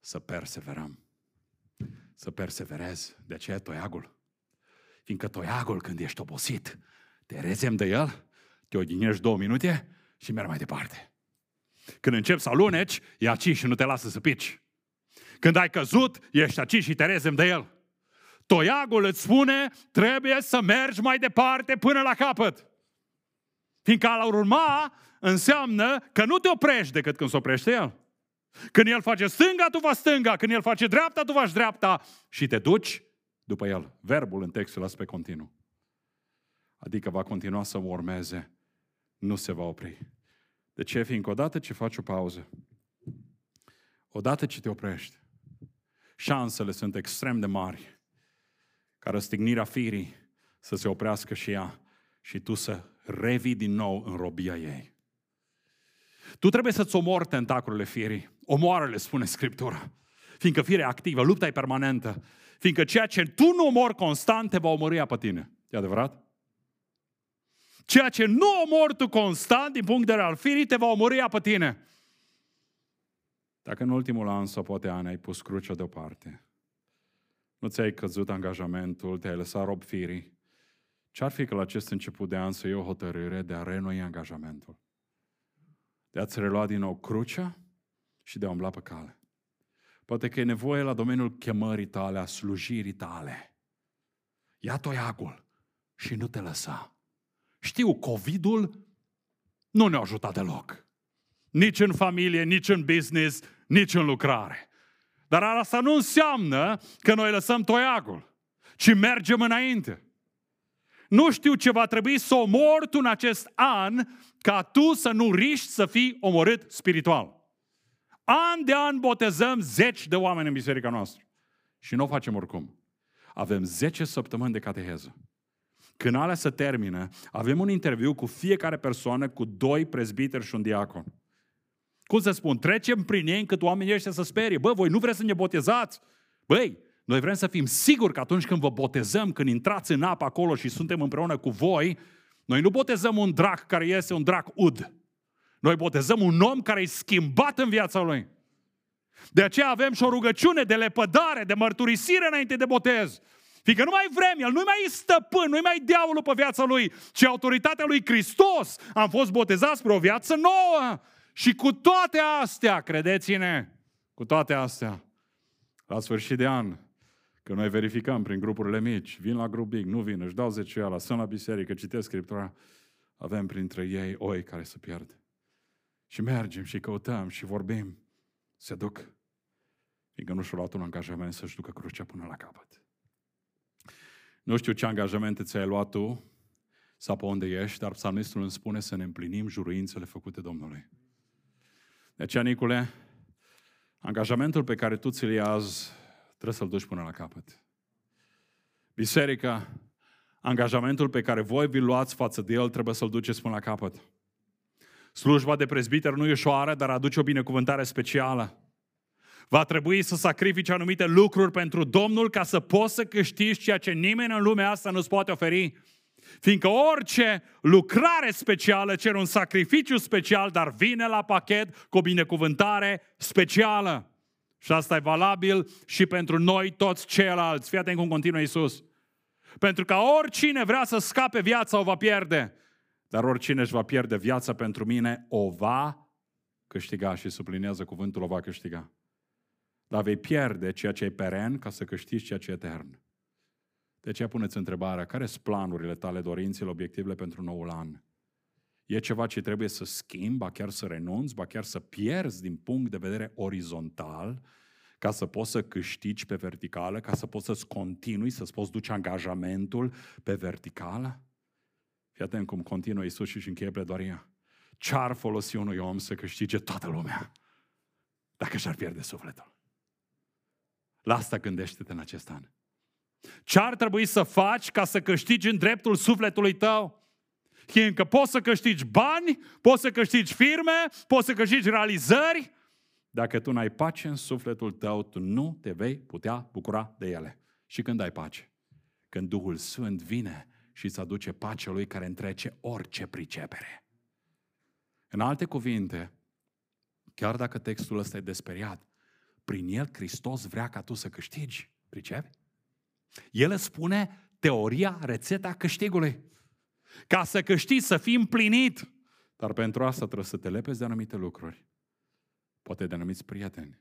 să perseverăm. Să perseverezi. De aceea toiagul. Fiindcă toiagul, când ești obosit, te rezem de el, te odinești două minute și mergi mai departe. Când începi să aluneci, e aici și nu te lasă să pici. Când ai căzut, ești aici și te rezem de el. Toiagul îți spune, trebuie să mergi mai departe până la capăt. Fiindcă al urma înseamnă că nu te oprești decât când se oprește El. Când El face stânga, tu faci stânga. Când El face dreapta, tu faci dreapta. Și te duci după El. Verbul în textul ăsta pe continuu. Adică va continua să mă urmeze. Nu se va opri. De ce? Fiindcă odată ce faci o pauză, odată ce te oprești, șansele sunt extrem de mari ca răstignirea firii să se oprească și ea și tu să revii din nou în robia ei. Tu trebuie să-ți omori tentaculele firii. Omoară-le, spune Scriptura. Fiindcă firea activă, lupta e permanentă. Fiindcă ceea ce tu nu omori constant te va omori pe tine. E adevărat? Ceea ce nu omori tu constant din punct de vedere al firii te va omori pe tine. Dacă în ultimul an sau poate ani ai pus crucea deoparte, nu ți-ai căzut angajamentul, te-ai lăsat rob firii, ce-ar fi că la acest început de an să iei o hotărâre de a renoi angajamentul? De a-ți relua din nou crucea și de a umbla pe cale. Poate că e nevoie la domeniul chemării tale, a slujirii tale. Ia toiagul și nu te lăsa. Știu, COVID-ul nu ne-a ajutat deloc. Nici în familie, nici în business, nici în lucrare. Dar asta nu înseamnă că noi lăsăm toiagul, ci mergem înainte. Nu știu ce va trebui să omor tu în acest an ca tu să nu riști să fii omorât spiritual. An de an botezăm zeci de oameni în biserica noastră. Și nu o facem oricum. Avem 10 săptămâni de cateheză. Când alea se termină, avem un interviu cu fiecare persoană, cu doi prezbiteri și un diacon. Cum să spun, trecem prin ei încât oamenii ăștia să sperie. Bă, voi nu vreți să ne botezați? Băi, noi vrem să fim siguri că atunci când vă botezăm, când intrați în apă acolo și suntem împreună cu voi, noi nu botezăm un drac care este un drac ud. Noi botezăm un om care e schimbat în viața lui. De aceea avem și o rugăciune de lepădare, de mărturisire înainte de botez. Fiindcă nu mai vrem, el nu mai e stăpân, nu mai diavolul pe viața lui, ci autoritatea lui Hristos. Am fost botezați spre o viață nouă. Și cu toate astea, credeți-ne, cu toate astea, la sfârșit de an, Că noi verificăm prin grupurile mici, vin la grup big, nu vin, își dau zeciuiala, sunt la biserică, citesc Scriptura, avem printre ei oi care se pierd. Și mergem și căutăm și vorbim, se duc, fiindcă nu și-au luat un angajament să-și ducă crucea până la capăt. Nu știu ce angajamente ți-ai luat tu sau pe unde ești, dar psalmistul îmi spune să ne împlinim juruințele făcute Domnului. De aceea, Nicule, angajamentul pe care tu ți-l iei azi, trebuie să-l duci până la capăt. Biserica, angajamentul pe care voi vi luați față de el, trebuie să-l duceți până la capăt. Slujba de prezbiter nu e ușoară, dar aduce o binecuvântare specială. Va trebui să sacrifici anumite lucruri pentru Domnul ca să poți să câștigi ceea ce nimeni în lumea asta nu-ți poate oferi. Fiindcă orice lucrare specială cere un sacrificiu special, dar vine la pachet cu o binecuvântare specială. Și asta e valabil și pentru noi toți ceilalți. Fii atent cum continuă Iisus. Pentru că oricine vrea să scape viața o va pierde. Dar oricine își va pierde viața pentru mine o va câștiga și sublinează cuvântul o va câștiga. Dar vei pierde ceea ce e peren ca să câștigi ceea ce e etern. De aceea puneți întrebarea, care sunt planurile tale, dorințele, obiectivele pentru noul an? E ceva ce trebuie să schimbi, ba chiar să renunți, ba chiar să pierzi din punct de vedere orizontal, ca să poți să câștigi pe verticală, ca să poți să-ți continui, să-ți poți duce angajamentul pe verticală? Fii atent cum continuă Iisus și își încheie pledoaria. Ce-ar folosi unui om să câștige toată lumea dacă și-ar pierde sufletul? La asta gândește-te în acest an. Ce ar trebui să faci ca să câștigi în dreptul sufletului tău? Fiindcă poți să câștigi bani, poți să câștigi firme, poți să câștigi realizări. Dacă tu n-ai pace în sufletul tău, tu nu te vei putea bucura de ele. Și când ai pace? Când Duhul Sfânt vine și îți aduce pacea Lui care întrece orice pricepere. În alte cuvinte, chiar dacă textul ăsta e desperiat, prin el Hristos vrea ca tu să câștigi. Pricepi? El îți spune teoria, rețeta câștigului. Ca să câștigi, să fii împlinit. Dar pentru asta trebuie să te lepezi de anumite lucruri. Poate de anumiți prieteni.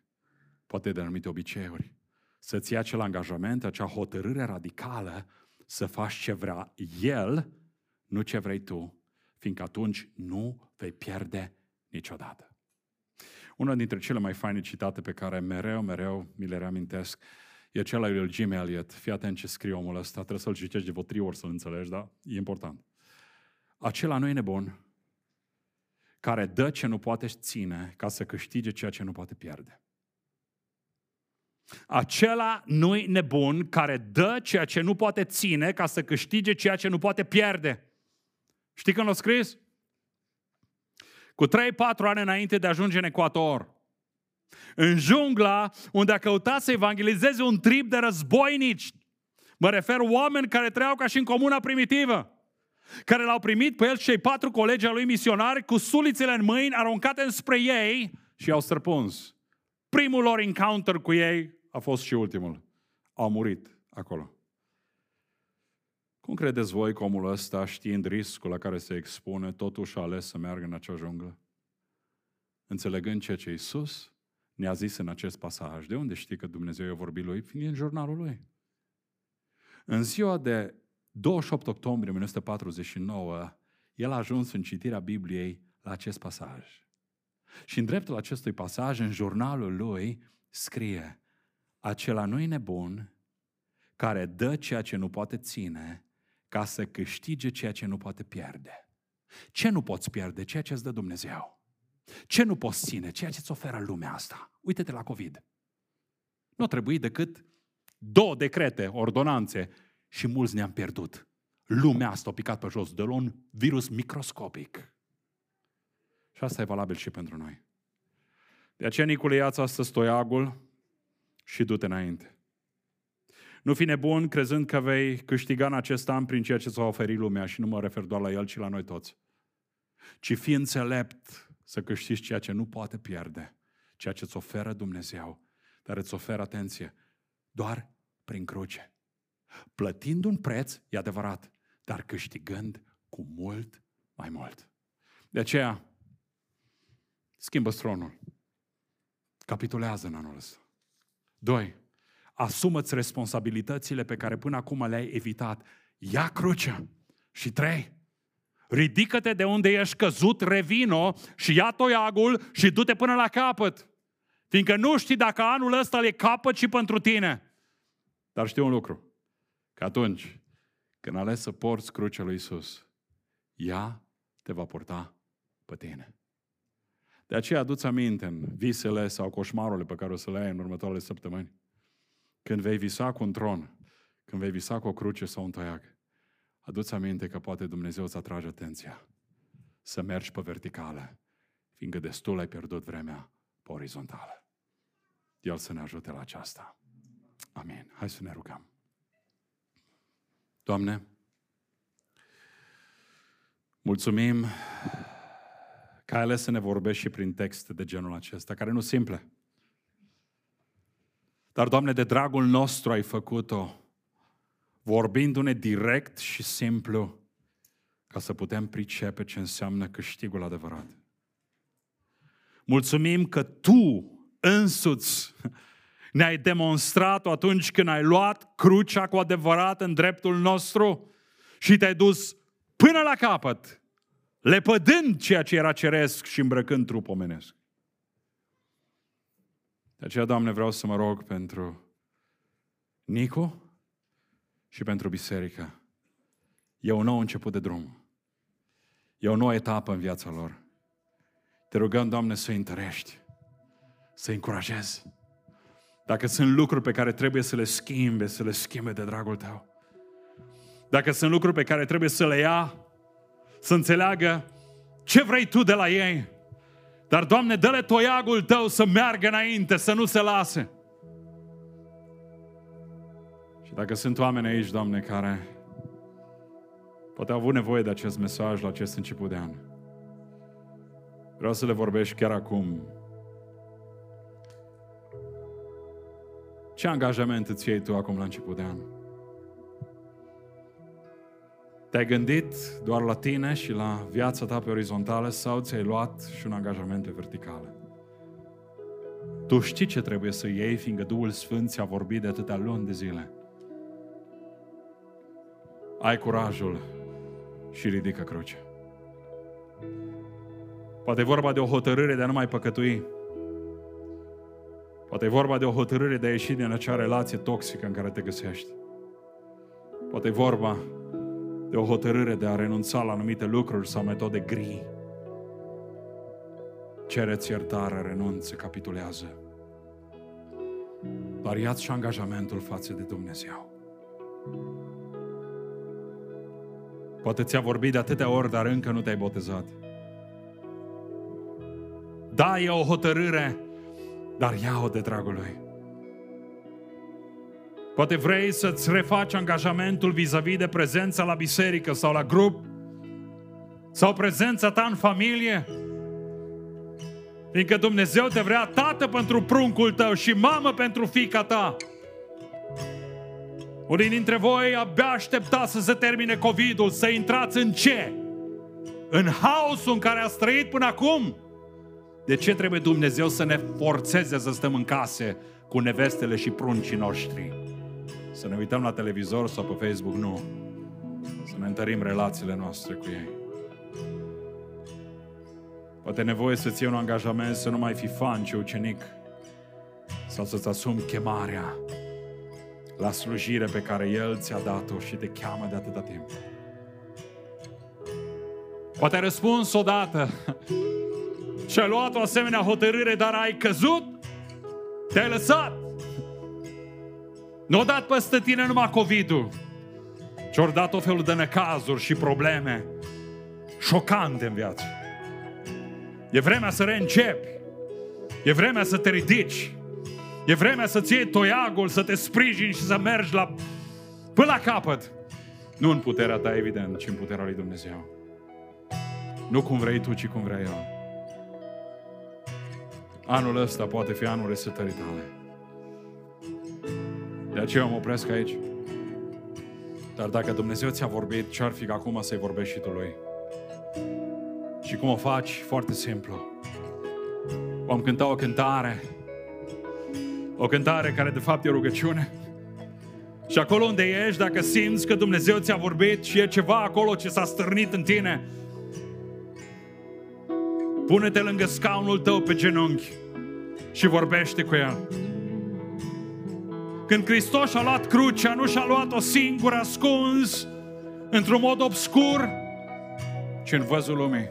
Poate de anumite obiceiuri. Să-ți ia acel angajament, acea hotărâre radicală să faci ce vrea El, nu ce vrei tu, fiindcă atunci nu vei pierde niciodată. Una dintre cele mai faine citate pe care mereu, mereu mi le reamintesc e cel al lui Jim Elliot. Fii atent ce scrie omul ăsta, trebuie să-l citești de vreo trei ori să-l înțelegi, da? E important. Acela nu e nebun care dă ce nu poate ține ca să câștige ceea ce nu poate pierde. Acela nu-i nebun care dă ceea ce nu poate ține ca să câștige ceea ce nu poate pierde. Știi când l-a scris? Cu 3-4 ani înainte de a ajunge în Ecuator. În jungla, unde a căutat să evangelizeze un trib de războinici. Mă refer oameni care trăiau ca și în comuna primitivă care l-au primit pe el și cei patru colegi al lui misionari cu sulițele în mâini aruncate înspre ei și i-au străpuns. Primul lor encounter cu ei a fost și ultimul. Au murit acolo. Cum credeți voi că omul ăsta, știind riscul la care se expune, totuși a ales să meargă în acea junglă? Înțelegând ceea ce Iisus ne-a zis în acest pasaj. De unde știi că Dumnezeu i-a vorbit lui? Fiind în jurnalul lui. În ziua de 28 octombrie 1949, el a ajuns în citirea Bibliei la acest pasaj. Și în dreptul acestui pasaj, în jurnalul lui, scrie Acela nu-i nebun care dă ceea ce nu poate ține ca să câștige ceea ce nu poate pierde. Ce nu poți pierde? Ceea ce îți dă Dumnezeu. Ce nu poți ține? Ceea ce îți oferă lumea asta. Uite-te la COVID. Nu trebuie decât două decrete, ordonanțe și mulți ne-am pierdut. Lumea asta a picat pe jos de la un virus microscopic. Și asta e valabil și pentru noi. De aceea, Nicule, ia-ți astăzi toiagul și du-te înainte. Nu fi nebun crezând că vei câștiga în acest an prin ceea ce ți-a oferit lumea și nu mă refer doar la el, ci la noi toți. Ci fi înțelept să câștigi ceea ce nu poate pierde, ceea ce îți oferă Dumnezeu, dar îți oferă atenție doar prin cruce. Plătind un preț, e adevărat, dar câștigând cu mult mai mult. De aceea, schimbă stronul. Capitulează în anul ăsta. Doi, asumă-ți responsabilitățile pe care până acum le-ai evitat. Ia crucea. Și trei, ridică-te de unde ești căzut, revino și ia toiagul și du-te până la capăt. Fiindcă nu știi dacă anul ăsta e capăt și pentru tine. Dar știu un lucru. Că atunci, când ales să porți crucea lui Isus, ea te va porta pe tine. De aceea aduți aminte în visele sau coșmarurile pe care o să le ai în următoarele săptămâni. Când vei visa cu un tron, când vei visa cu o cruce sau un toiag, aduți aminte că poate Dumnezeu să atrage atenția să mergi pe verticală, fiindcă destul ai pierdut vremea pe orizontală. El să ne ajute la aceasta. Amin. Hai să ne rugăm. Doamne, mulțumim că ai ales să ne vorbești și prin texte de genul acesta, care nu simple. Dar, Doamne, de dragul nostru ai făcut-o, vorbindu-ne direct și simplu, ca să putem pricepe ce înseamnă câștigul adevărat. Mulțumim că Tu însuți ne-ai demonstrat atunci când ai luat crucea cu adevărat în dreptul nostru și te-ai dus până la capăt, lepădând ceea ce era ceresc și îmbrăcând trup omenesc. De aceea, Doamne, vreau să mă rog pentru Nicu și pentru biserică. E un nou început de drum. E o nouă etapă în viața lor. Te rugăm, Doamne, să întărești, să încurajezi. Dacă sunt lucruri pe care trebuie să le schimbe, să le schimbe de dragul Tău. Dacă sunt lucruri pe care trebuie să le ia, să înțeleagă ce vrei Tu de la ei. Dar, Doamne, dă-le toiagul Tău să meargă înainte, să nu se lase. Și dacă sunt oameni aici, Doamne, care poate au avut nevoie de acest mesaj la acest început de an, vreau să le vorbești chiar acum. Ce angajament îți iei tu acum la început de an? Te-ai gândit doar la tine și la viața ta pe orizontală sau ți-ai luat și un angajament pe verticală? Tu știi ce trebuie să iei, fiindcă Duhul Sfânt ți-a vorbit de atâtea luni de zile. Ai curajul și ridică crucea. Poate e vorba de o hotărâre de a nu mai păcătui. Poate e vorba de o hotărâre de a ieși din acea relație toxică în care te găsești. Poate e vorba de o hotărâre de a renunța la anumite lucruri sau metode gri. Cereți iertare, renunță, capitulează. Dar ia și angajamentul față de Dumnezeu. Poate ți-a vorbit de atâtea ori, dar încă nu te-ai botezat. Da, e o hotărâre, dar ia-o de dragul Lui. Poate vrei să-ți refaci angajamentul vis-a-vis de prezența la biserică sau la grup, sau prezența ta în familie, fiindcă Dumnezeu te vrea tată pentru pruncul tău și mamă pentru fica ta. Unii dintre voi abia așteptați să se termine COVID-ul, să intrați în ce? În haosul în care ați trăit până acum? De ce trebuie Dumnezeu să ne forțeze să stăm în case cu nevestele și pruncii noștri? Să ne uităm la televizor sau pe Facebook? Nu. Să ne întărim relațiile noastre cu ei. Poate nevoie să-ți iei un angajament să nu mai fi fan, ci ucenic. Sau să-ți asumi chemarea la slujire pe care El ți-a dat-o și te cheamă de atâta timp. Poate ai răspuns odată și ai luat o asemenea hotărâre, dar ai căzut, te-ai lăsat. Nu a dat peste tine numai COVID-ul, ci au dat tot felul de necazuri și probleme șocante în viață. E vremea să reîncepi. E vremea să te ridici. E vremea să-ți iei toiagul, să te sprijini și să mergi la, până la capăt. Nu în puterea ta, evident, ci în puterea lui Dumnezeu. Nu cum vrei tu, ci cum vrei eu. Anul ăsta poate fi anul resetării tale. De aceea mă opresc aici. Dar dacă Dumnezeu ți-a vorbit, ce-ar fi acum să-i vorbești și tu lui? Și cum o faci? Foarte simplu. Vom cânta o cântare o cântare care de fapt e o rugăciune. Și acolo unde ești, dacă simți că Dumnezeu ți-a vorbit și e ceva acolo ce s-a stârnit în tine, pune-te lângă scaunul tău pe genunchi și vorbește cu El. Când Hristos a luat crucea, nu și-a luat-o singur ascuns, într-un mod obscur, ci în văzul lumii.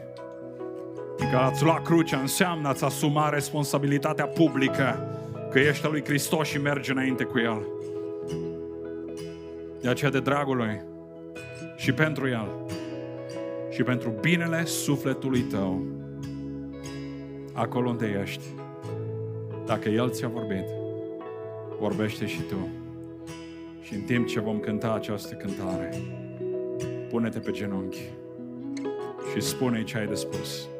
Că ați luat crucea înseamnă ați asuma responsabilitatea publică că ești al lui Hristos și mergi înainte cu El. De aceea de dragul Lui și pentru El și pentru binele sufletului tău, acolo unde ești, dacă El ți-a vorbit, vorbește și tu. Și în timp ce vom cânta această cântare, pune-te pe genunchi și spune ce ai de spus. Capitulează.